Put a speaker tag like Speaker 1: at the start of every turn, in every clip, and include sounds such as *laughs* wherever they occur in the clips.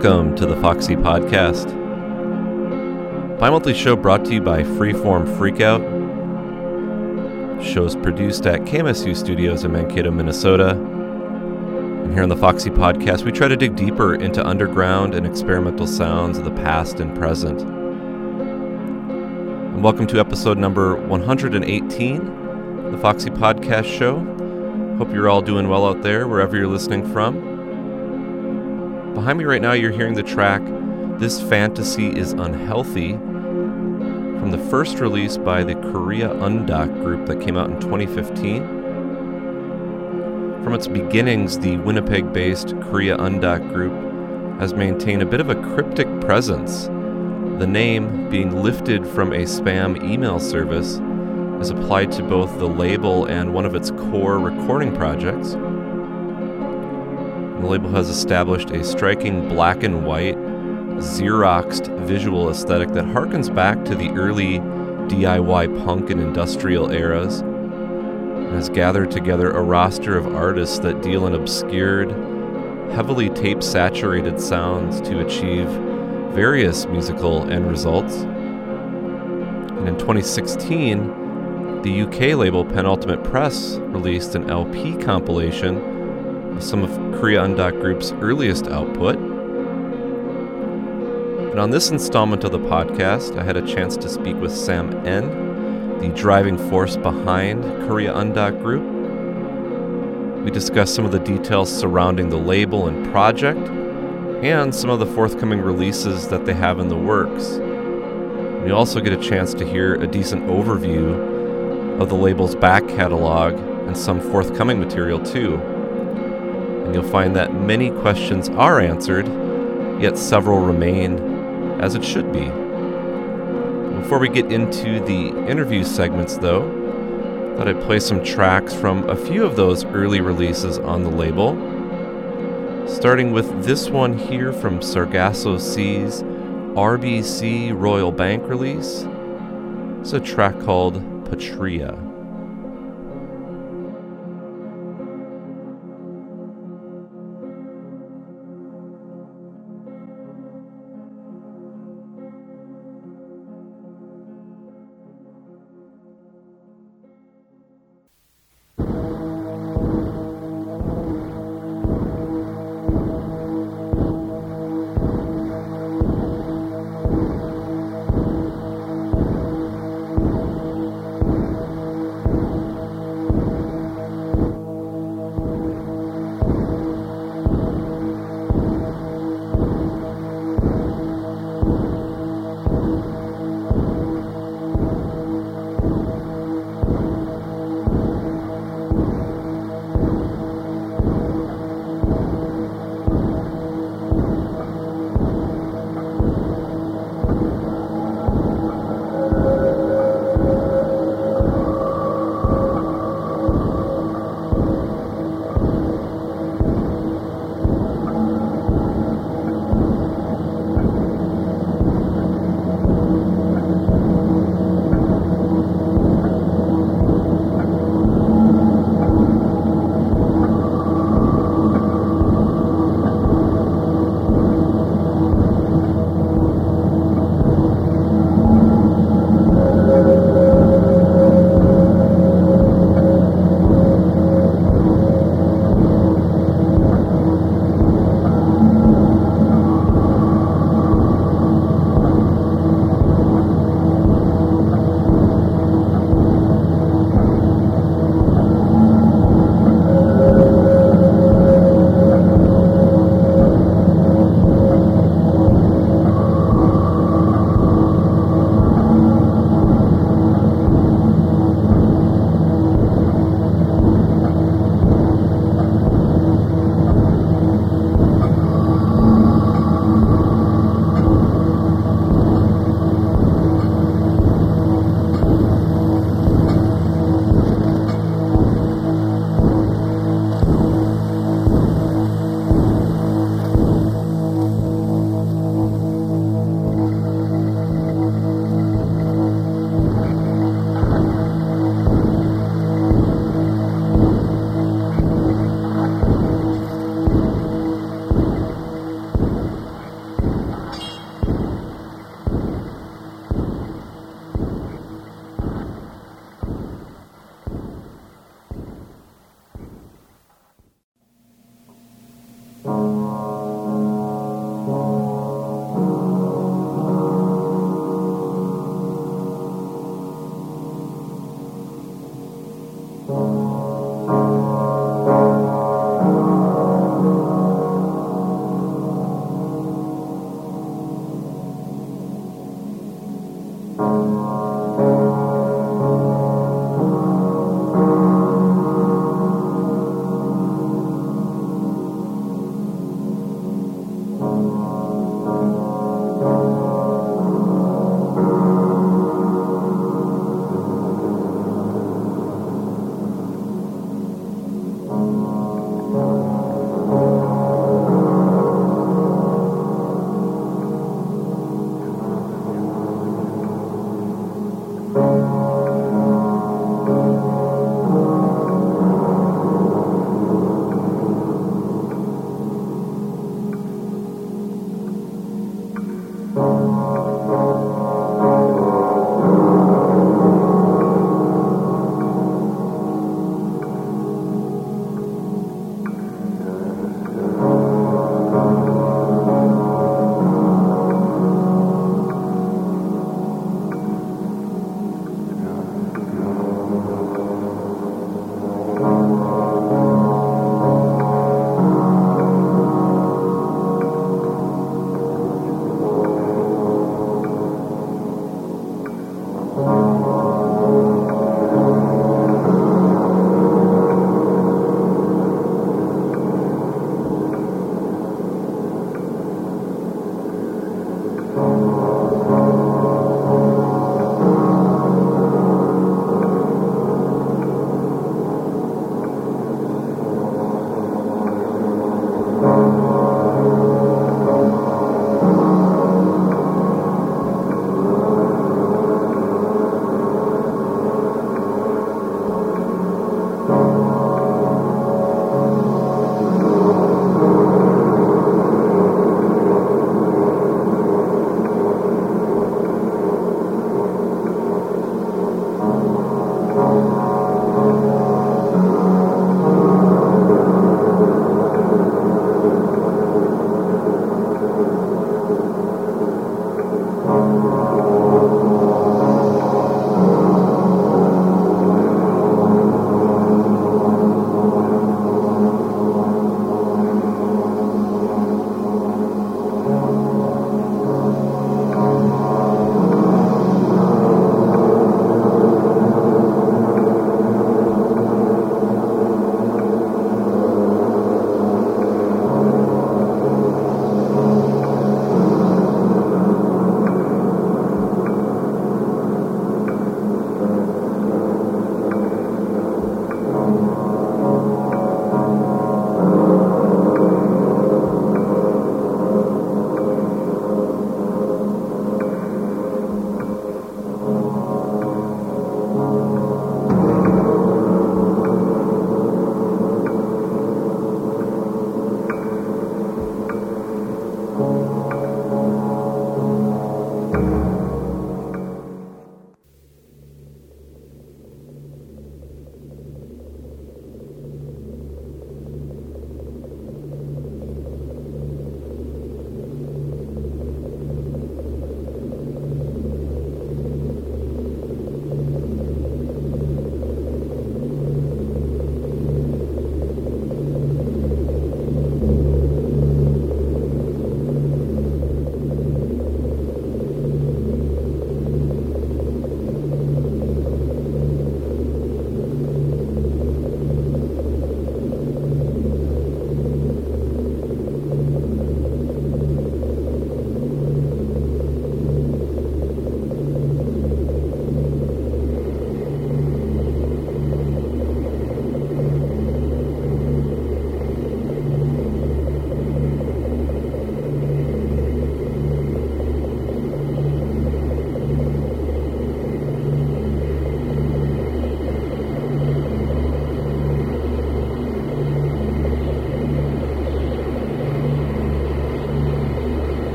Speaker 1: Welcome to the Foxy Podcast. Bi monthly show brought to you by Freeform Freakout. Shows produced at KMSU Studios in Mankato, Minnesota. And here on the Foxy Podcast, we try to dig deeper into underground and experimental sounds of the past and present. And welcome to episode number 118, the Foxy Podcast Show. Hope you're all doing well out there, wherever you're listening from. Behind me right now, you're hearing the track This Fantasy is Unhealthy from the first release by the Korea Undok group that came out in 2015. From its beginnings, the Winnipeg based Korea Undok group has maintained a bit of a cryptic presence. The name, being lifted from a spam email service, is applied to both the label and one of its core recording projects. The label has established a striking black and white, Xeroxed visual aesthetic that harkens back to the early DIY punk and industrial eras and has gathered together a roster of artists that deal in obscured, heavily tape saturated sounds to achieve various musical end results. And in 2016, the UK label Penultimate Press released an LP compilation some of Korea Undok Group's earliest output. And on this installment of the podcast, I had a chance to speak with Sam N, the driving force behind Korea Undok Group. We discussed some of the details surrounding the label and project, and some of the forthcoming releases that they have in the works. We also get a chance to hear a decent overview of the label's back catalog and some forthcoming material too and you'll find that many questions are answered, yet several remain as it should be. Before we get into the interview segments, though, I thought I'd play some tracks from a few of those early releases on the label. Starting with this one here from Sargasso Sea's RBC Royal Bank release. It's a track called Patria.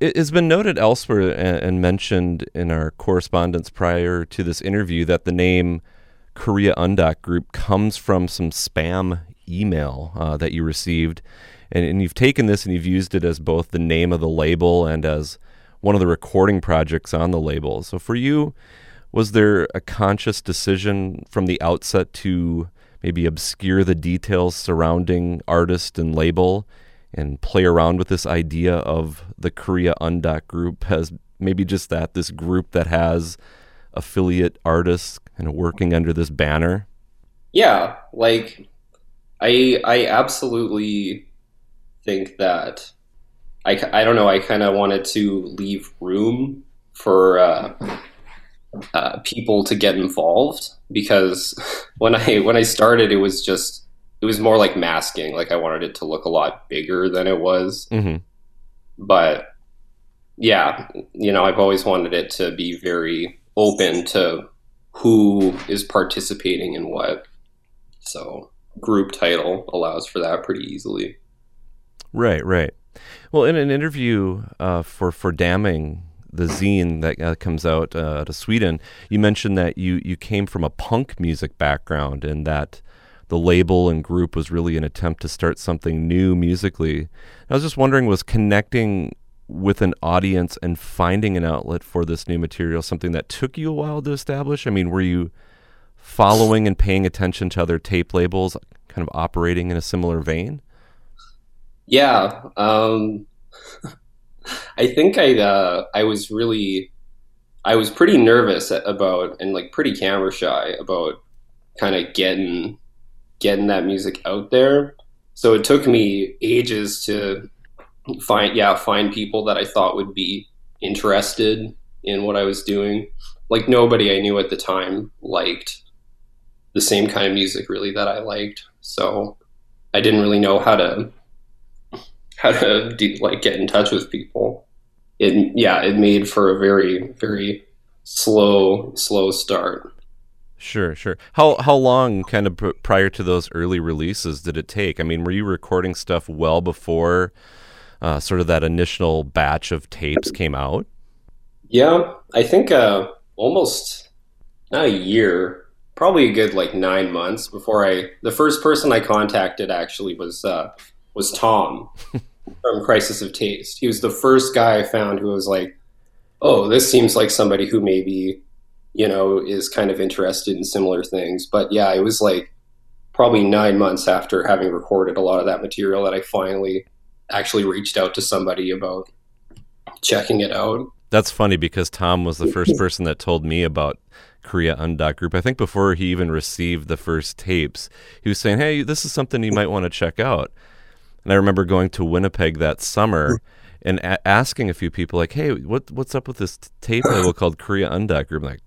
Speaker 1: It has been noted elsewhere and mentioned in our correspondence prior to this interview that the name Korea Undok Group comes from some spam email uh, that you received. And, and you've taken this and you've used it as both the name of the label and as one of the recording projects on the label. So for you, was there a conscious decision from the outset to maybe obscure the details surrounding artist and label and play around with this idea of the Korea Undok group as maybe just that this group that has affiliate artists kind of working under this banner?
Speaker 2: Yeah, like I I absolutely think that I, I don't know I kind of wanted to leave room for uh, uh, people to get involved because *laughs* when I when I started it was just it was more like masking like I wanted it to look a lot bigger than it was. Mm-hmm. but yeah you know I've always wanted it to be very open to who is participating in what. So group title allows for that pretty easily.
Speaker 1: Right right. Well in an interview uh, for for damning the zine that uh, comes out uh, to Sweden, you mentioned that you you came from a punk music background and that the label and group was really an attempt to start something new musically. I was just wondering, was connecting with an audience and finding an outlet for this new material something that took you a while to establish? I mean, were you following and paying attention to other tape labels, kind of operating in a similar vein?
Speaker 2: Yeah. Um, *laughs* I think I uh, I was really I was pretty nervous about and like pretty camera shy about kind of getting getting that music out there. So it took me ages to find yeah find people that I thought would be interested in what I was doing. Like nobody I knew at the time liked the same kind of music really that I liked. So I didn't really know how to how to like get in touch with people. It yeah, it made for a very very slow slow start.
Speaker 1: Sure, sure. How how long kind of pr- prior to those early releases did it take? I mean, were you recording stuff well before uh, sort of that initial batch of tapes came out?
Speaker 2: Yeah, I think uh, almost not a year, probably a good like nine months before I. The first person I contacted actually was uh, was Tom. *laughs* from Crisis of Taste. He was the first guy I found who was like, "Oh, this seems like somebody who maybe, you know, is kind of interested in similar things." But yeah, it was like probably nine months after having recorded a lot of that material that I finally actually reached out to somebody about checking it out.
Speaker 1: That's funny because Tom was the first *laughs* person that told me about Korea Undok Group. I think before he even received the first tapes, he was saying, "Hey, this is something you might want to check out." And I remember going to Winnipeg that summer and a- asking a few people, like, "Hey, what what's up with this tape label called Korea Undok Group?" I'm like,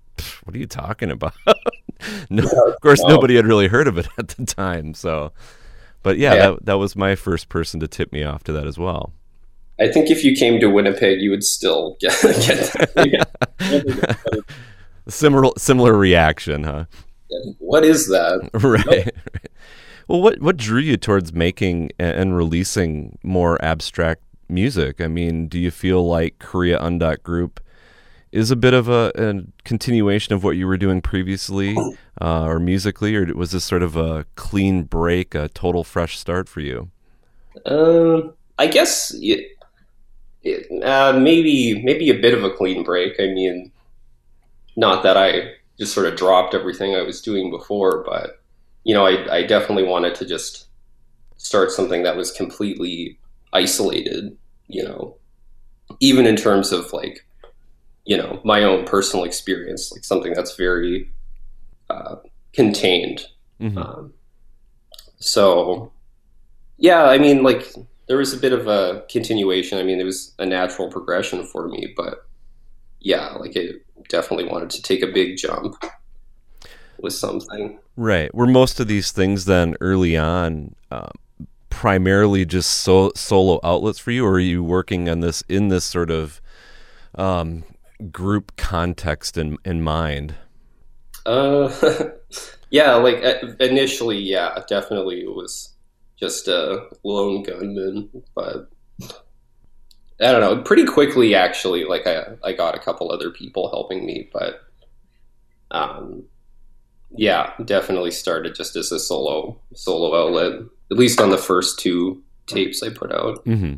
Speaker 1: "What are you talking about?" *laughs* no, of course, nobody had really heard of it *laughs* at the time. So, but yeah, yeah, That, that was my first person to tip me off to that as well.
Speaker 2: I think if you came to Winnipeg, you would still *laughs* get, get that.
Speaker 1: similar similar reaction, huh?
Speaker 2: What is that?
Speaker 1: right. right. Well, what what drew you towards making and releasing more abstract music? I mean, do you feel like Korea Undok Group is a bit of a, a, continuation of what you were doing previously, uh, or musically, or was this sort of a clean break, a total fresh start for you?
Speaker 2: Um, I guess it, it, uh, maybe maybe a bit of a clean break. I mean, not that I just sort of dropped everything I was doing before, but you know, I, I definitely wanted to just start something that was completely isolated, you know, even in terms of like, you know, my own personal experience, like something that's very uh, contained. Mm-hmm. Um, so, yeah, I mean, like, there was a bit of a continuation. I mean, it was a natural progression for me, but yeah, like, it definitely wanted to take a big jump with something.
Speaker 1: Right. Were most of these things then early on uh, primarily just so, solo outlets for you, or are you working on this in this sort of um, group context in in mind?
Speaker 2: Uh, *laughs* yeah. Like uh, initially, yeah, definitely it was just a lone gunman, but I don't know, pretty quickly actually. Like I, I got a couple other people helping me, but um, yeah, definitely started just as a solo solo outlet. At least on the first two tapes I put out.
Speaker 1: Mm-hmm.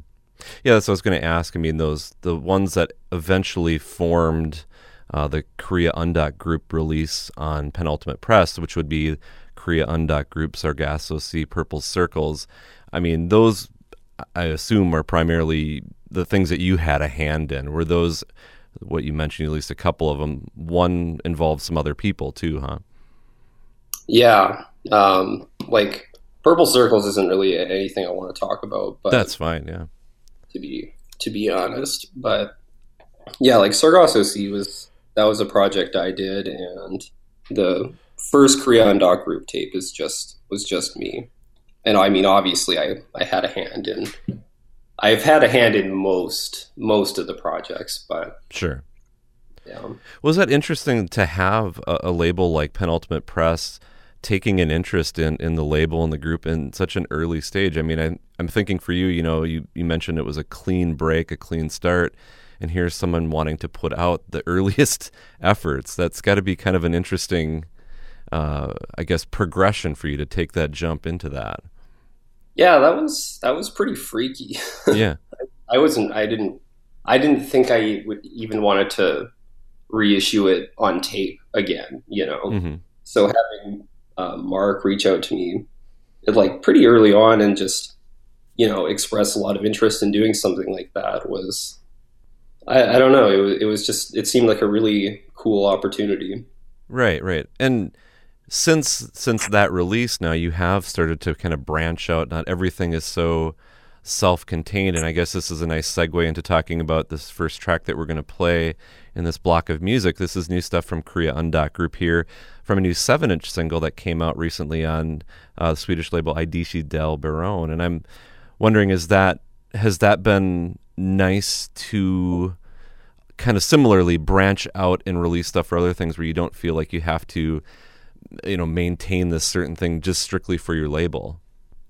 Speaker 1: Yeah, that's what I was going to ask. I mean, those the ones that eventually formed uh, the Korea Undok Group release on Penultimate Press, which would be Korea Undok Group, Sargasso Sea, Purple Circles. I mean, those I assume are primarily the things that you had a hand in. Were those what you mentioned? At least a couple of them. One involved some other people too, huh?
Speaker 2: Yeah, um, like Purple Circles isn't really anything I want to talk about. But
Speaker 1: that's fine. Yeah.
Speaker 2: To be to be honest, but yeah, like Sargasso Sea was that was a project I did, and the first Korea Undok group tape is just was just me and I mean, obviously, I I had a hand in. I've had a hand in most most of the projects, but
Speaker 1: sure.
Speaker 2: Yeah.
Speaker 1: Was that interesting to have a, a label like Penultimate Press taking an interest in, in the label and the group in such an early stage? I mean, I, I'm thinking for you, you know, you, you mentioned it was a clean break, a clean start, and here's someone wanting to put out the *laughs* earliest efforts. That's got to be kind of an interesting, uh, I guess, progression for you to take that jump into that.
Speaker 2: Yeah, that was that was pretty freaky. *laughs*
Speaker 1: Yeah,
Speaker 2: I wasn't. I didn't. I didn't think I would even wanted to reissue it on tape again. You know, mm-hmm. so having uh, Mark reach out to me like pretty early on and just you know express a lot of interest in doing something like that was I, I don't know it was, it was just it seemed like a really cool opportunity.
Speaker 1: Right right. And since since that release now you have started to kind of branch out. Not everything is so self-contained and i guess this is a nice segue into talking about this first track that we're going to play in this block of music. This is new stuff from korea undok group here from a new 7-inch single that came out recently on uh, the swedish label I Dischi del Barone and i'm wondering is that has that been nice to kind of similarly branch out and release stuff for other things where you don't feel like you have to you know maintain this certain thing just strictly for your label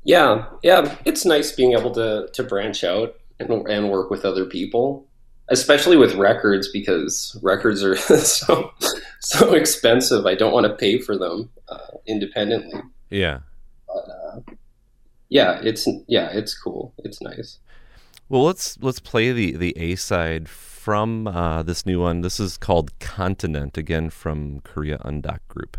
Speaker 2: yeah yeah. It's nice being able to to branch out and, and work with other people especially with records because records are *laughs* so so expensive. I don't want to pay for them uh, independently.
Speaker 1: Yeah.
Speaker 2: But, uh, yeah it's yeah it's cool. It's nice.
Speaker 1: Well let's let's play the the a side from uh, this new one. This is called continent again from korea undok group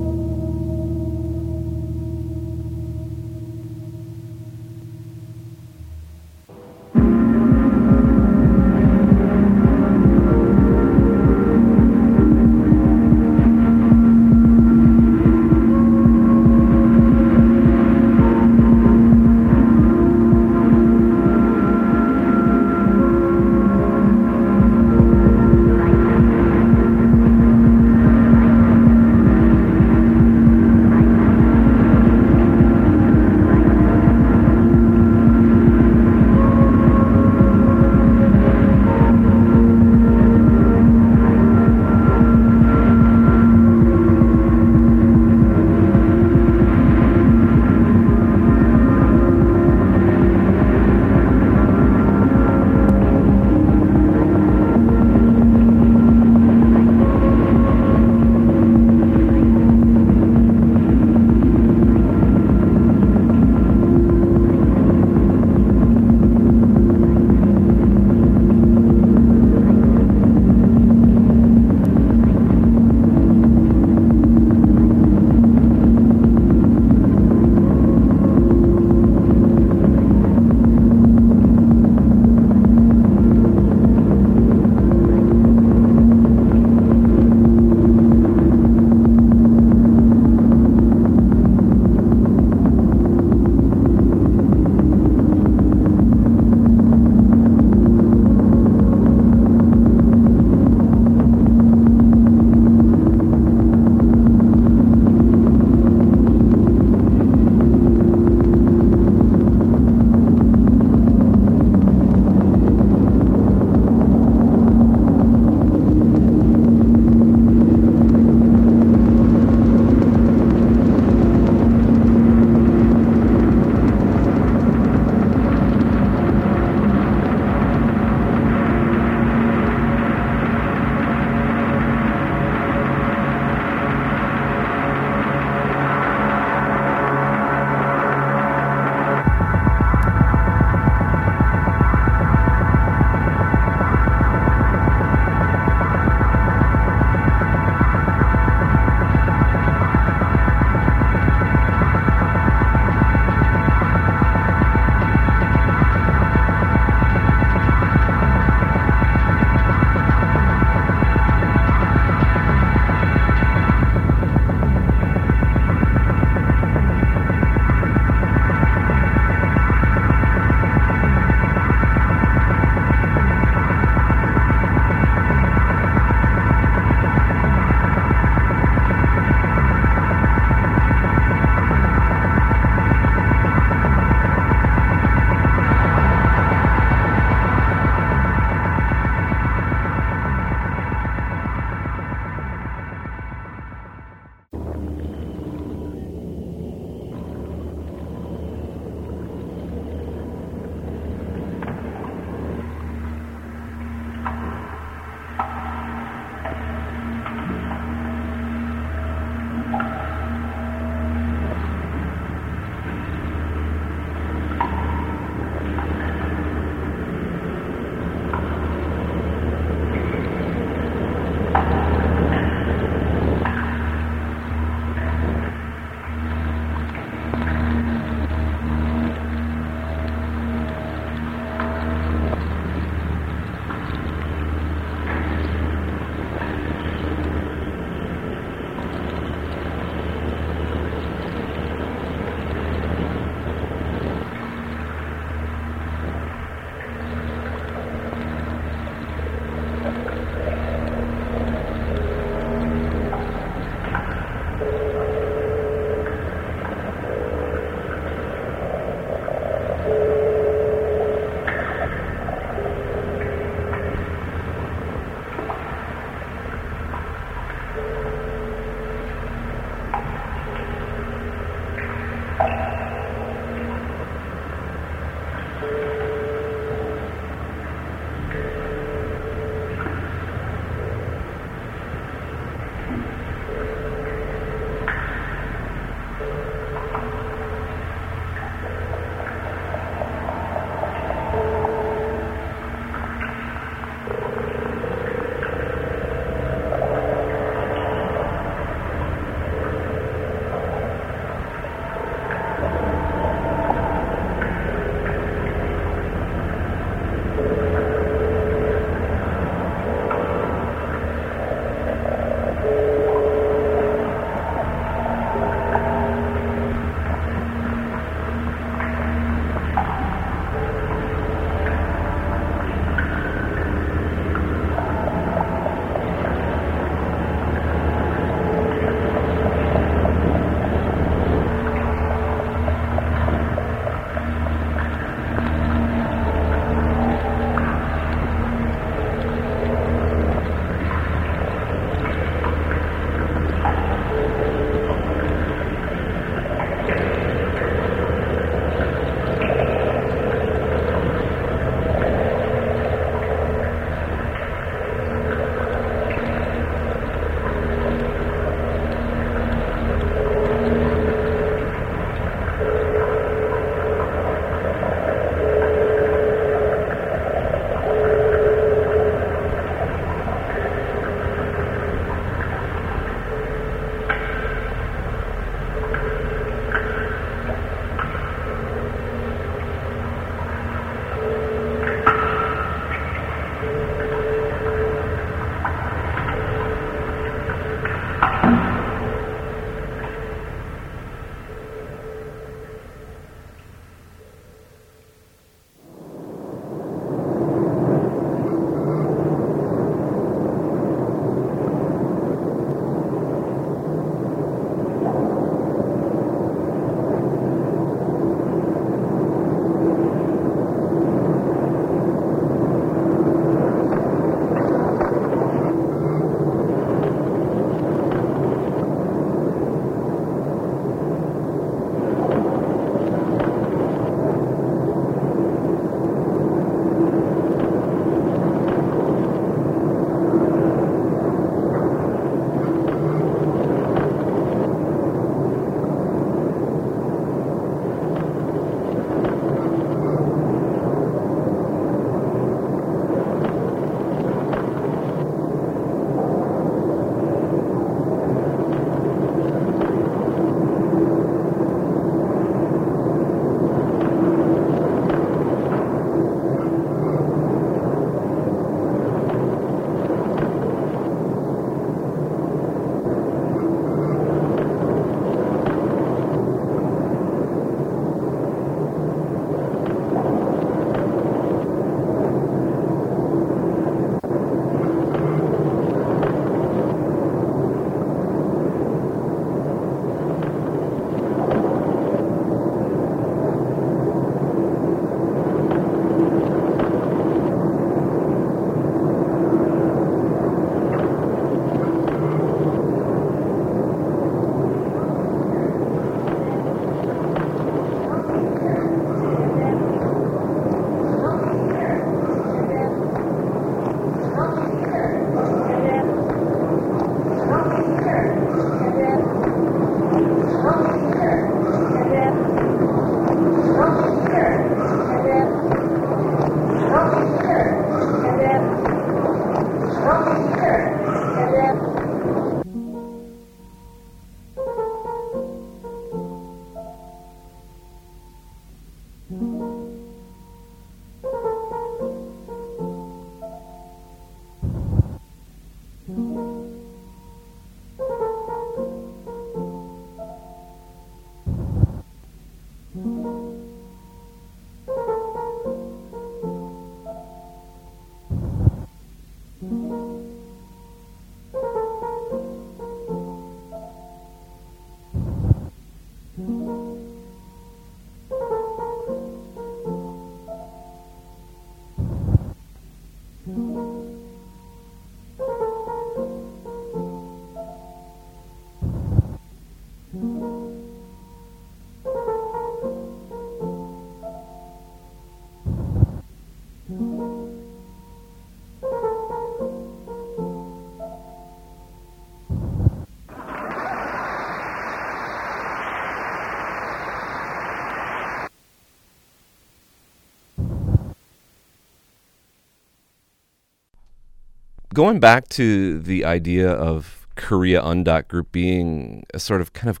Speaker 1: going back to the idea of Korea Undok Group being a sort of kind of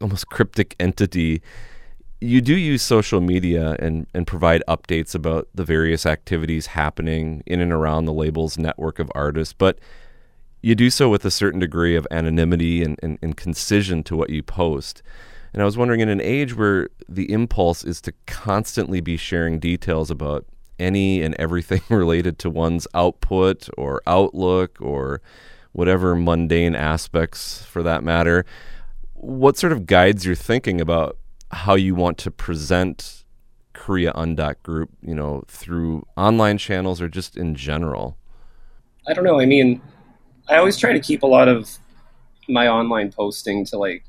Speaker 1: almost cryptic entity, you do use social media and, and provide updates about the various activities happening in and around the label's network of artists, but you do so with a certain degree of anonymity and, and, and concision to what you post. And I was wondering, in an age where the impulse is to constantly be sharing details about any and everything *laughs* related to one's output or outlook or whatever mundane aspects for that matter, what sort of guides your thinking about how you want to present Korea Undok Group, you know, through online channels or just in general?
Speaker 2: I don't know. I mean, I always try to keep a lot of my online posting to like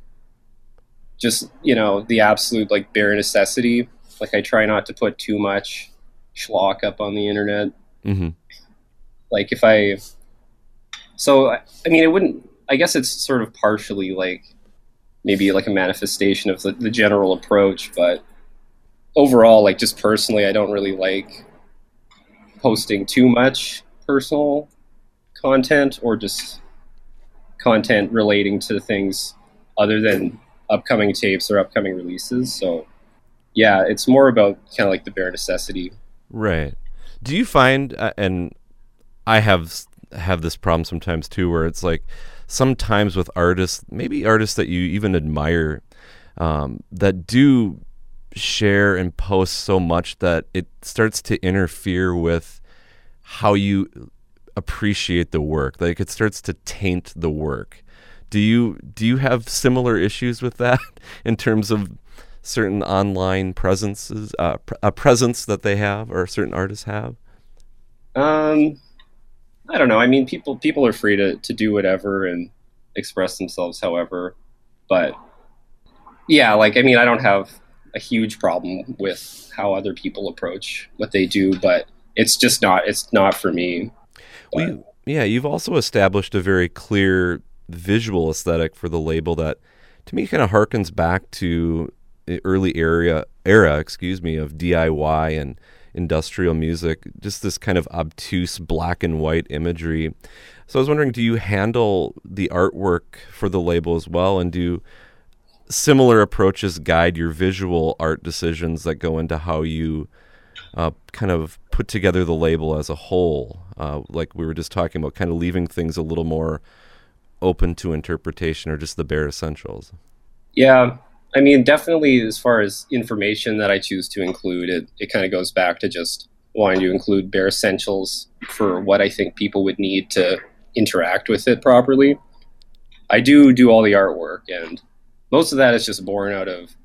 Speaker 2: just you know the absolute like bare necessity. Like I try not to put too much schlock up on the internet.
Speaker 1: Mm-hmm.
Speaker 2: Like if I, so I mean, it wouldn't. I guess it's sort of partially like maybe like a manifestation of the, the general approach, but overall, like just personally, I don't really like posting too much personal content or just content relating to things other than upcoming tapes or upcoming releases. So, yeah, it's more about kind of like the bare necessity.
Speaker 1: Right. Do you find, uh, and I have have this problem sometimes too, where it's like sometimes with artists, maybe artists that you even admire, um, that do share and post so much that it starts to interfere with how you appreciate the work. Like it starts to taint the work. Do you do you have similar issues with that *laughs* in terms of certain online presences, uh, a presence that they have or certain artists have?
Speaker 2: Um, I don't know. I mean, people people are free to to do whatever and express themselves, however. But yeah, like I mean, I don't have a huge problem with how other people approach what they do, but it's just not it's not for me.
Speaker 1: Yeah, you've also established a very clear visual aesthetic for the label that to me kind of harkens back to early era era, excuse me, of DIY and industrial music, just this kind of obtuse black and white imagery. So I was wondering, do you handle the artwork for the label as well, and do similar approaches guide your visual art decisions that go into how you uh, kind of put together the label as a whole? Uh, like we were just talking about, kind of leaving things a little more open to interpretation or just the bare essentials?
Speaker 2: Yeah, I mean, definitely as far as information that I choose to include, it, it kind of goes back to just wanting to include bare essentials for what I think people would need to interact with it properly. I do do all the artwork, and most of that is just born out of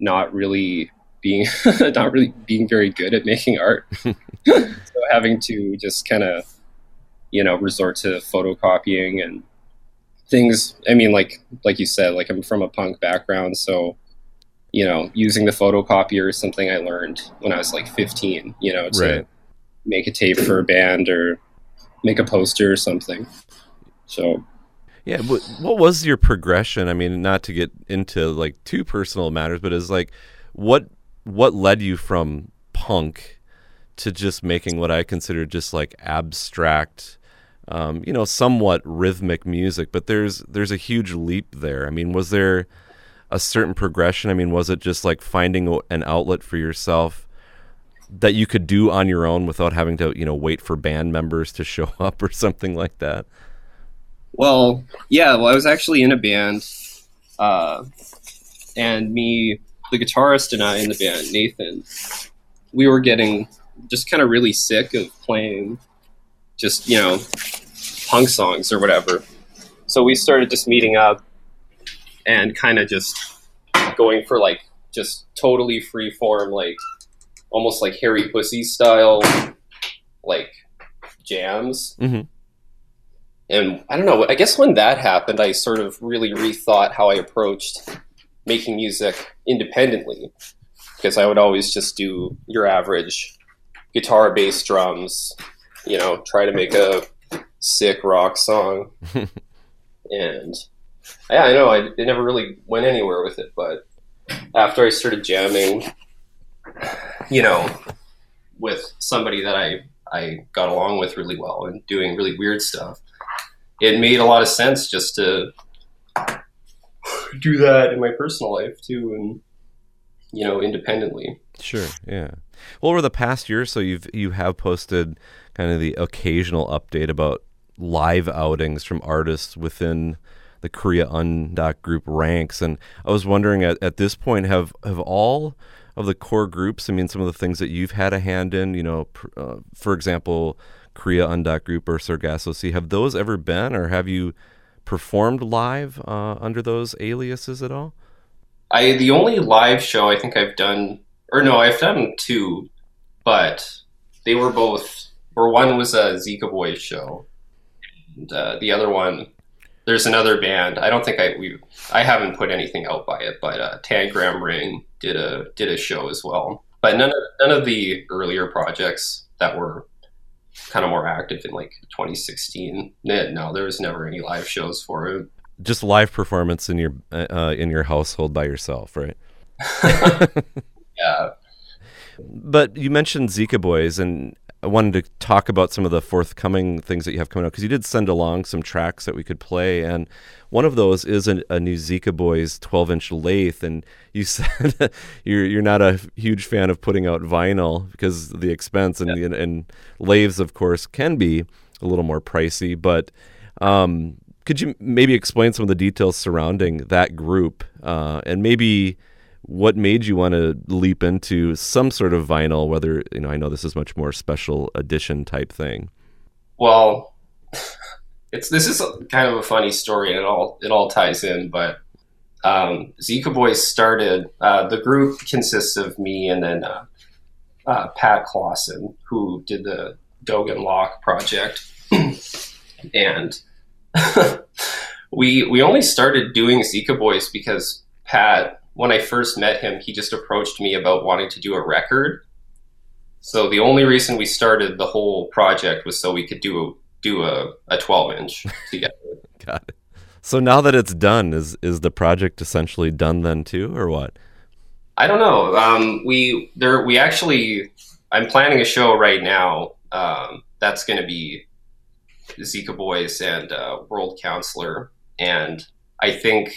Speaker 2: not really being *laughs* not really being very good at making art. *laughs* so having to just kind of you know resort to photocopying and things i mean like like you said like i'm from a punk background so you know using the photocopier is something i learned when i was like 15 you know to right. make a tape for a band or make a poster or something so
Speaker 1: yeah what, what was your progression i mean not to get into like too personal matters but is like what what led you from punk to just making what i consider just like abstract um, you know, somewhat rhythmic music, but there's there's a huge leap there. I mean, was there a certain progression? I mean, was it just like finding an outlet for yourself that you could do on your own without having to, you know, wait for band members to show *laughs* up or something like that?
Speaker 2: Well, yeah. Well, I was actually in a band, uh, and me, the guitarist, and I in the band, Nathan, we were getting just kind of really sick of playing just you know punk songs or whatever. So we started just meeting up and kind of just going for like just totally free form, like almost like Harry Pussy style, like jams.
Speaker 1: Mm-hmm.
Speaker 2: And I don't know. I guess when that happened, I sort of really rethought how I approached making music independently because I would always just do your average guitar, bass, drums, you know, try to make a sick rock song. *laughs* and yeah, I know I it never really went anywhere with it, but after I started jamming, you know, with somebody that I I got along with really well and doing really weird stuff. It made a lot of sense just to do that in my personal life too, and you know, independently.
Speaker 1: Sure. Yeah. Well, over the past year, so you've you have posted kind of the occasional update about live outings from artists within the Korea Undok group ranks, and I was wondering at, at this point have have all of the core groups. I mean, some of the things that you've had a hand in, you know, uh, for example, Korea Undok group or Sargasso Sea, have those ever been, or have you performed live uh, under those aliases at all?
Speaker 2: I the only live show I think I've done, or no, I've done two, but they were both. Or one was a Zika Boys show, and uh, the other one, there's another band. I don't think I we I haven't put anything out by it, but uh, Tangram Ring did a did a show as well. But none of none of the earlier projects that were kind of more active in like 2016. No, there was never any live shows for it.
Speaker 1: Just live performance in your uh, in your household by yourself, right? *laughs* *laughs*
Speaker 2: yeah.
Speaker 1: But you mentioned Zika Boys, and I wanted to talk about some of the forthcoming things that you have coming out because you did send along some tracks that we could play, and one of those is a, a new Zika Boys 12-inch lathe. And you *laughs* said you're you're not a huge fan of putting out vinyl because the expense, and, yeah. and, and lathes, of course, can be a little more pricey. But um, could you maybe explain some of the details surrounding that group, uh, and maybe what made you want to leap into some sort of vinyl whether you know i know this is much more special edition type thing?
Speaker 2: Well *laughs* it's this is kind of a funny story and it all it all ties in but um, zika boys started uh, the group consists of me and then uh, uh, pat clausen who did the dogan lock project. *clears throat* And *laughs* we we only started doing zika boys because pat when I first met him, he just approached me about wanting to do a record. So the only reason we started the whole project was so we could do a, do a, a 12 inch *laughs* together.
Speaker 1: Got it. So now that it's done, is is the project essentially done then too, or what?
Speaker 2: I don't know. Um, we there we actually I'm planning a show right now. Um, that's going to be Zika Boys and uh, World Counselor, and I think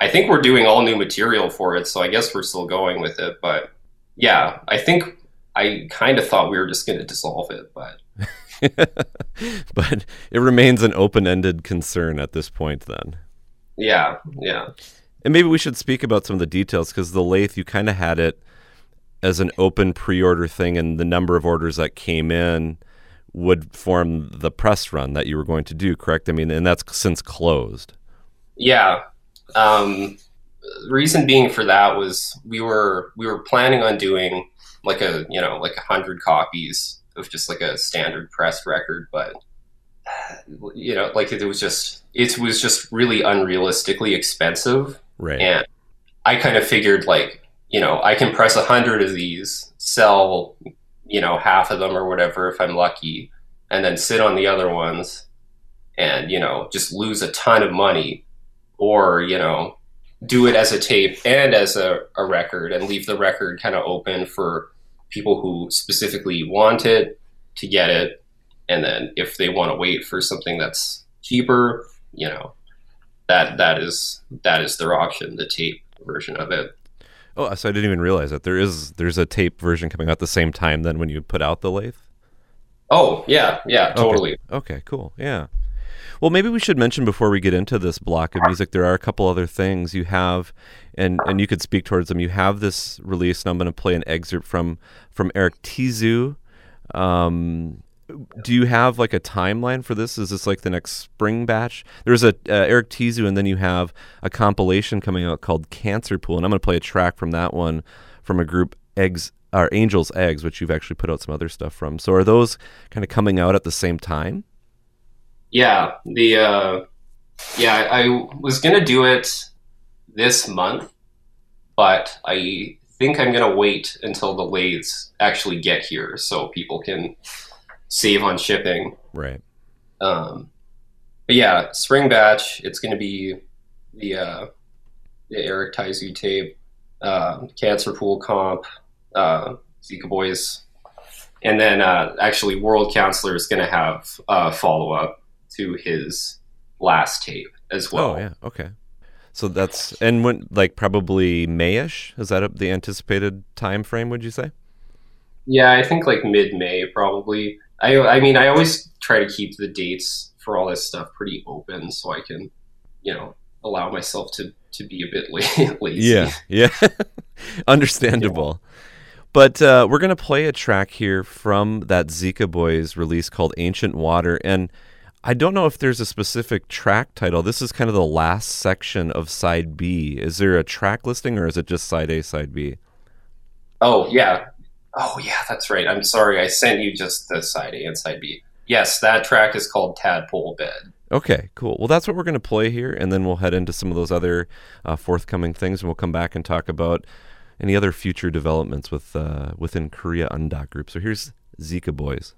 Speaker 2: I think we're doing all new material for it, so I guess we're still going with it. But yeah, I think I kind of thought we were just going to dissolve it, but. *laughs*
Speaker 1: but it remains an open-ended concern at this point then
Speaker 2: yeah yeah
Speaker 1: and maybe we should speak about some of the details because the lathe you kind of had it as an open pre-order thing and the number of orders that came in would form the press run that you were going to do correct i mean and that's since closed
Speaker 2: yeah um, reason being for that was we were we were planning on doing like a you know like a hundred copies of just like a standard press record, but you know like it was just it was just really unrealistically expensive,
Speaker 1: right?
Speaker 2: And I kind of figured like you know I can press a hundred of these, sell you know half of them or whatever if I'm lucky, and then sit on the other ones and you know just lose a ton of money or you know do it as a tape and as a, a record and leave the record kind of open for people who specifically want it to get it. And then if they want to wait for something that's cheaper you know that that is that is their option the tape version of it.
Speaker 1: Oh so i didn't even realize that there is there's a tape version coming out at the same time then when you put out the lathe?
Speaker 2: Oh yeah yeah totally.
Speaker 1: Okay, okay cool yeah well, maybe we should mention before we get into this block of music, there are a couple other things you have, and and you could speak towards them. You have this release, and I'm going to play an excerpt from from Eric Tizu. Um, do you have like a timeline for this? Is this like the next spring batch? There's a uh, Eric Tizu, and then you have a compilation coming out called Cancer Pool, and I'm going to play a track from that one from a group Eggs or Angels Eggs, which you've actually put out some other stuff from. So are those kind of coming out at the same time?
Speaker 2: Yeah, the uh, yeah, I was gonna do it this month, but I think I'm gonna wait until the lathes actually get here so people can save on shipping.
Speaker 1: Right.
Speaker 2: Um, but yeah, spring batch. It's gonna be the uh, the Eric Tizu tape, uh, Cancer Pool comp, uh, Zika Boys and then uh, actually, World Counselor is going to have a follow up to his last tape as well.
Speaker 1: Oh yeah, okay. So that's and when like probably Mayish is that the anticipated time frame? Would you say?
Speaker 2: Yeah, I think like mid May probably. I I mean I always try to keep the dates for all this stuff pretty open so I can, you know, allow myself to to be a bit *laughs* lazy.
Speaker 1: Yeah, yeah, *laughs* understandable. Yeah. But uh, we're gonna play a track here from that Zika Boys release called "Ancient Water," and I don't know if there's a specific track title. This is kind of the last section of side B. Is there a track listing, or is it just side A, side B?
Speaker 2: Oh yeah, oh yeah, that's right. I'm sorry, I sent you just the side A and side B. Yes, that track is called Tadpole Bed.
Speaker 1: Okay, cool. Well, that's what we're going to play here, and then we'll head into some of those other uh, forthcoming things, and we'll come back and talk about any other future developments with uh, within Korea Undok Group. So here's Zika Boys.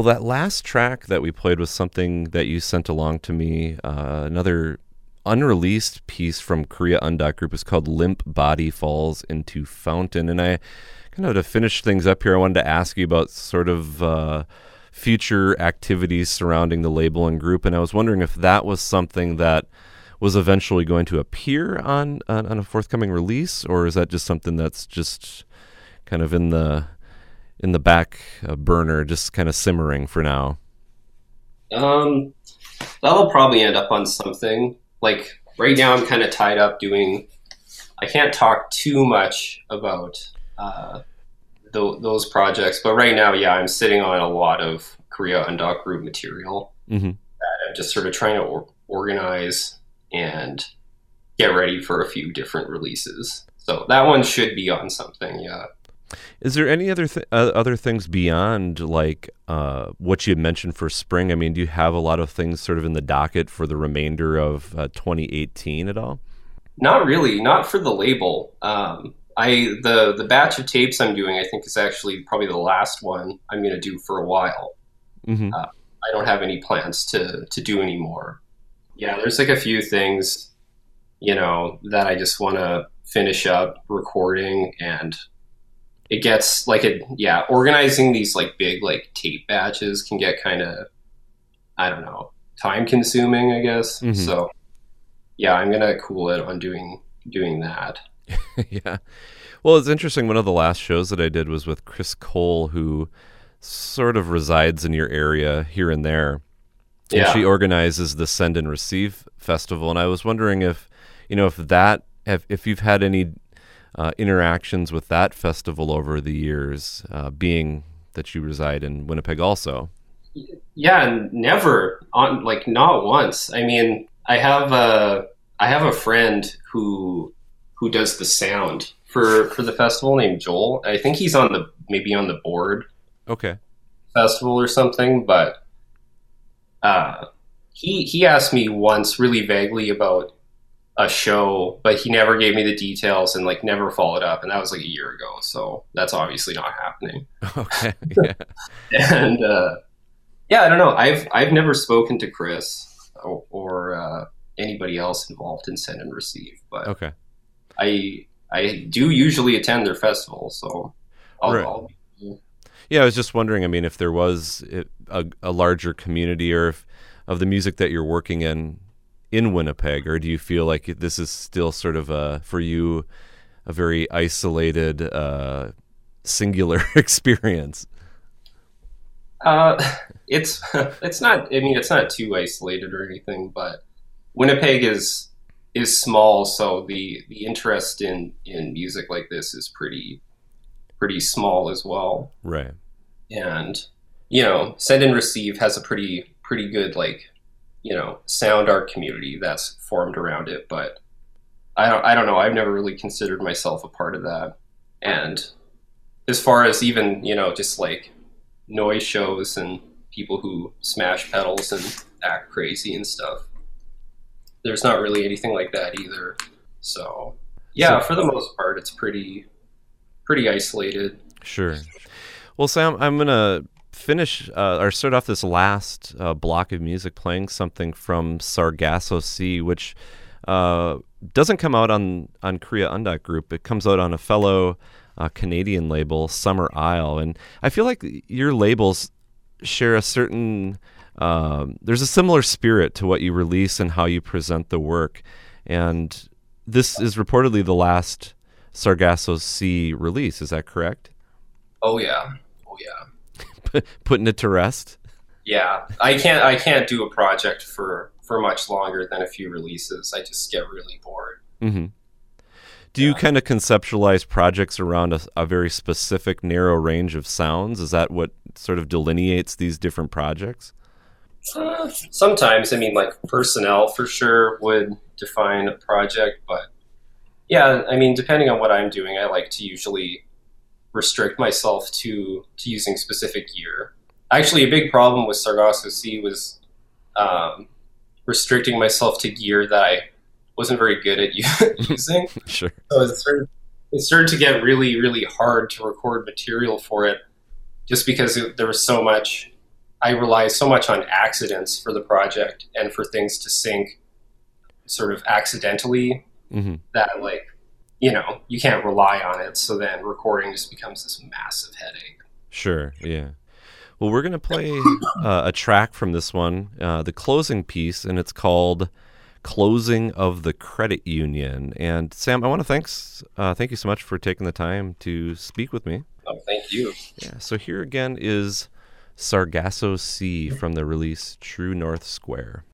Speaker 1: Well, that last track that we played was something that you sent along to me. Uh, another unreleased piece from Korea Undok Group is called Limp Body Falls into Fountain. And I kind of to finish things up here, I wanted to ask you about sort of uh, future activities surrounding the label and group. And I was wondering if that was something that was eventually going to appear on, on, on a forthcoming release, or is that just something that's just kind of in the in the back uh, burner, just kind of simmering for now?
Speaker 2: Um, that'll probably end up on something. Like right now, I'm kind of tied up doing. I can't talk too much about uh, th- those projects, but right now, yeah, I'm sitting on a lot of Korea Undok Group material mm-hmm. that I'm just sort of trying to or- organize and get ready for a few different releases. So that one should be on something, yeah.
Speaker 1: Is there any other th- uh, other things beyond like uh, what you had mentioned for spring? I mean, do you have a lot of things sort of in the docket for the remainder of uh, 2018 at all?
Speaker 2: Not really, not for the label. Um, I the the batch of tapes I'm doing, I think, is actually probably the last one I'm going to do for a while. Mm-hmm. Uh, I don't have any plans to to do anymore. Yeah, there's like a few things, you know, that I just want to finish up recording and it gets like it yeah organizing these like big like tape batches can get kind of i don't know time consuming i guess. Mm-hmm. so yeah i'm gonna cool it on doing doing that. *laughs*
Speaker 1: Yeah. Well it's interesting. One of the last shows that i did was with crys cole who sort of resides in your area here and there. And yeah. she organizes the send and receive festival. And i was wondering if you know if that if, if you've had any uh, interactions with that festival over the years, uh, being that you reside in Winnipeg also?
Speaker 2: Yeah, never on like not once. I mean, I have a I have a friend who who does the sound for for the festival named Joel. I think he's on the maybe on the board.
Speaker 1: Okay.
Speaker 2: Festival or something, but uh, he he asked me once really vaguely about a show, but he never gave me the details and like never followed up, and that was like a year ago. So that's obviously not happening. *laughs*
Speaker 1: Okay. Yeah. *laughs*
Speaker 2: and uh, yeah, I don't know. I've I've never spoken to Crys or, or uh, anybody else involved in send and receive, but
Speaker 1: okay.
Speaker 2: I I do usually attend their festival, so I'll, right. I'll
Speaker 1: yeah, I was just wondering. I mean, if there was a, a larger community, or if of the music that you're working in, in Winnipeg, or do you feel like this is still sort of a for you a very isolated, uh, singular *laughs* experience?
Speaker 2: Uh, it's *laughs* it's not. I mean, it's not too isolated or anything, but Winnipeg is is small, so the the interest in in music like this is pretty pretty small as well.
Speaker 1: Right.
Speaker 2: And you know, send and receive has a pretty pretty good like you know sound art community that's formed around it, but I don't I don't know. I've never really considered myself a part of that. And as far as even you know just like noise shows and people who smash pedals and act crazy and stuff there's not really anything like that either so yeah
Speaker 1: So-
Speaker 2: for the most part it's pretty pretty isolated
Speaker 1: Sure. Well, Sam, I'm gonna finish uh, or start off this last uh, block of music playing something from Sargasso Sea, which uh, doesn't come out on on Korea Undok Group. It comes out on a fellow uh, Canadian label, Summer Isle, and I feel like your labels share a certain. Um, there's a similar spirit to what you release and how you present the work, and this is reportedly the last Sargasso Sea release. Is that correct?
Speaker 2: oh yeah oh yeah
Speaker 1: putting it to rest.
Speaker 2: yeah i can't i can't do a project for for much longer than a few releases i just get really bored
Speaker 1: Mm-hmm. Do you kind of conceptualize projects around a, a very specific, narrow range of sounds? Is that what sort of delineates these different projects?
Speaker 2: Uh, *sighs* sometimes, I mean, like personnel for sure would define a project, but yeah, I mean, depending on what I'm doing, I like to usually restrict myself to to using specific gear. Actually, a big problem with Sargasso Sea was um, restricting myself to gear that I wasn't very good at *laughs* using. *laughs*
Speaker 1: Sure.
Speaker 2: So it started, it started to get really, really hard to record material for it, just because it, there was so much. I rely so much on accidents for the project and for things to sync, sort of accidentally.
Speaker 1: hmm
Speaker 2: That like, you know, you can't rely on it. So then recording just becomes this massive headache.
Speaker 1: Sure. Yeah. Well, we're gonna play uh, a track from this one, uh, the closing piece, and it's called "Closing of the Credit Union." And Sam, I want to thanks uh, thank you so much for taking the time to speak with me.
Speaker 2: Oh, thank you.
Speaker 1: Yeah. So here again is Sargasso Sea from the release True North Square.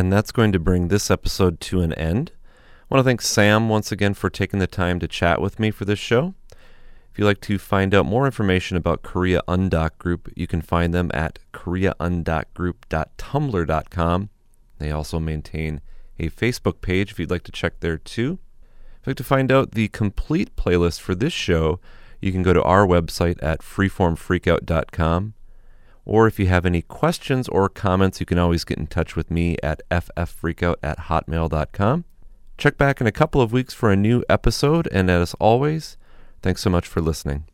Speaker 1: And that's going to bring this episode to an end. I want to thank Sam once again for taking the time to chat with me for this show. If you'd like to find out more information about Korea Undok Group, you can find them at koreaundokgroup.tumblr.com. They also maintain a Facebook page if you'd like to check there too. If you'd like to find out the complete playlist for this show, you can go to our website at freeformfreakout.com. Or if you have any questions or comments, you can always get in touch with me at fffreakout at hotmail.com. Check back in a couple of weeks for a new episode, and as always, thanks so much for listening.